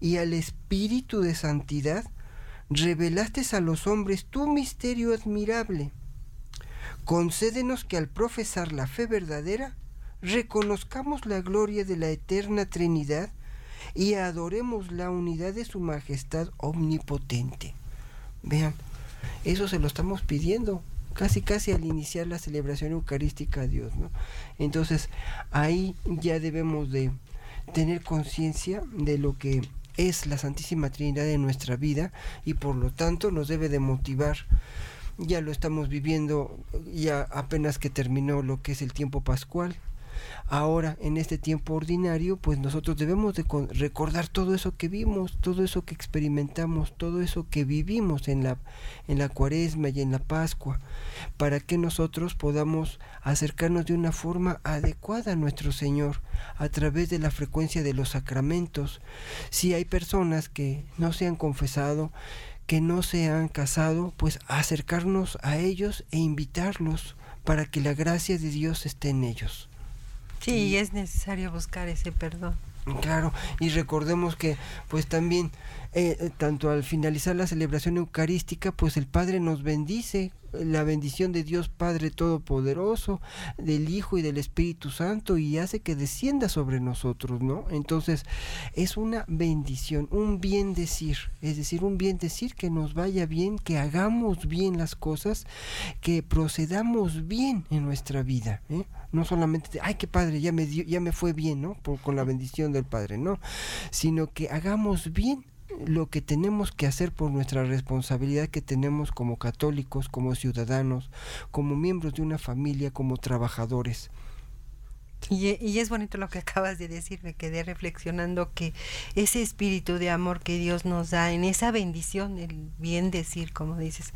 y al Espíritu de santidad, revelaste a los hombres tu misterio admirable. Concédenos que al profesar la fe verdadera, reconozcamos la gloria de la eterna Trinidad y adoremos la unidad de su majestad omnipotente. Vean, eso se lo estamos pidiendo casi casi al iniciar la celebración eucarística a Dios, ¿no? Entonces, ahí ya debemos de tener conciencia de lo que es la Santísima Trinidad en nuestra vida y por lo tanto nos debe de motivar. Ya lo estamos viviendo, ya apenas que terminó lo que es el tiempo pascual, Ahora, en este tiempo ordinario, pues nosotros debemos de recordar todo eso que vimos, todo eso que experimentamos, todo eso que vivimos en la, en la cuaresma y en la Pascua, para que nosotros podamos acercarnos de una forma adecuada a nuestro Señor a través de la frecuencia de los sacramentos. Si hay personas que no se han confesado, que no se han casado, pues acercarnos a ellos e invitarlos para que la gracia de Dios esté en ellos. Sí, es necesario buscar ese perdón. Claro, y recordemos que pues también eh, eh, tanto al finalizar la celebración eucarística, pues el Padre nos bendice la bendición de Dios Padre Todopoderoso, del Hijo y del Espíritu Santo y hace que descienda sobre nosotros, ¿no? Entonces es una bendición, un bien decir, es decir, un bien decir que nos vaya bien, que hagamos bien las cosas, que procedamos bien en nuestra vida, ¿eh? No solamente, ay, qué padre, ya me, dio, ya me fue bien, ¿no? Con la bendición del Padre, no, sino que hagamos bien lo que tenemos que hacer por nuestra responsabilidad que tenemos como católicos, como ciudadanos, como miembros de una familia, como trabajadores. Y, es bonito lo que *laughs* acabas de decir, me quedé reflexionando que ese espíritu de amor que Dios nos da en esa bendición, el bien decir, como dices,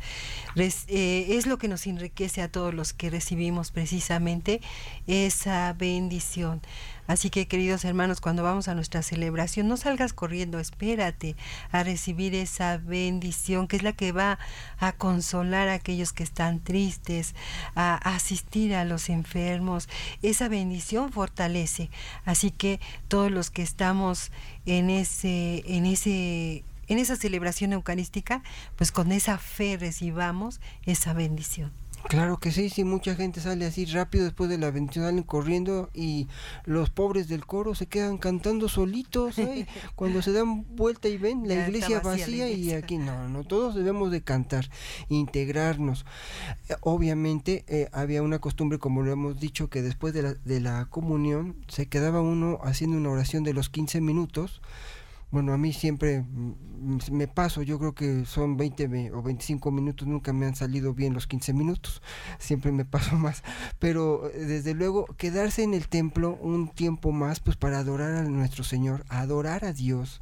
eh, es lo que nos enriquece a todos los que recibimos precisamente esa bendición. Así que queridos hermanos, cuando vamos a nuestra celebración, no salgas corriendo, espérate a recibir esa bendición que es la que va a consolar a aquellos que están tristes, a asistir a los enfermos. Esa bendición fortalece. Así que todos los que estamos en ese, en ese en esa celebración eucarística, pues con esa fe recibamos esa bendición. Claro que sí, sí, mucha gente sale así rápido después de la bendición, salen corriendo y los pobres del coro se quedan cantando solitos, ¿eh? *laughs* cuando se dan vuelta y ven la iglesia vacía, y aquí no, no, todos debemos de cantar, integrarnos. Eh, obviamente eh, había una costumbre, como lo hemos dicho, que después de la, de la comunión se quedaba uno haciendo una oración de los 15 minutos, bueno, a mí siempre me paso, yo creo que son 20 o 25 minutos, nunca me han salido bien los 15 minutos, *laughs* siempre me paso *laughs* más, pero eh, desde luego quedarse en el templo un tiempo más, pues para adorar a nuestro Señor, adorar a Dios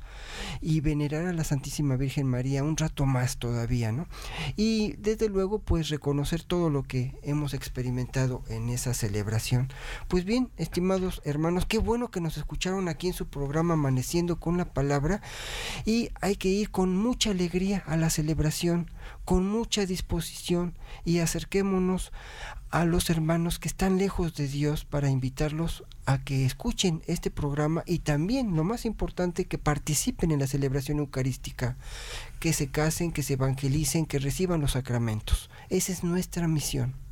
y venerar a la Santísima Virgen María un rato más todavía, ¿no? Y desde luego, pues reconocer todo lo que hemos experimentado en esa celebración. Pues bien, estimados hermanos, qué bueno que nos escucharon aquí en su programa Amaneciendo con la Palabra y hay que ir con mucha alegría a la celebración, con mucha disposición y acerquémonos a los hermanos que están lejos de Dios para invitarlos a que escuchen este programa y también, lo más importante, que participen en la celebración eucarística, que se casen, que se evangelicen, que reciban los sacramentos. Esa es nuestra misión.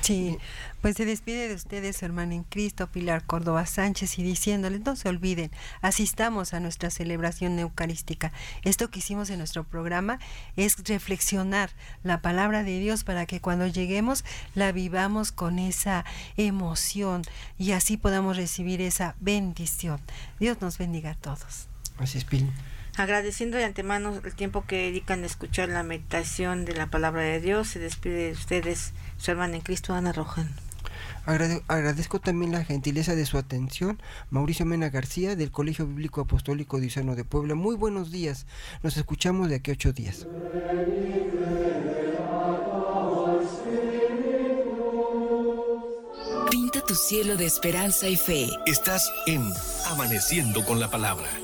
Sí, pues se despide de ustedes, hermano en Cristo, Pilar Córdoba Sánchez, y diciéndoles, no se olviden, asistamos a nuestra celebración eucarística. Esto que hicimos en nuestro programa es reflexionar la palabra de Dios para que cuando lleguemos la vivamos con esa emoción y así podamos recibir esa bendición. Dios nos bendiga a todos. Así es, Pil agradeciendo de antemano el tiempo que dedican a escuchar la meditación de la palabra de Dios. Se despide de ustedes su hermana en Cristo, Ana Rojan. agradezco también la gentileza de su atención, Mauricio Mena García, del Colegio Bíblico Apostólico Diocesano de Puebla. Muy buenos días, nos escuchamos de aquí a ocho días. Pinta tu cielo de esperanza y fe. Estás en Amaneciendo con la Palabra